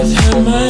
I've had my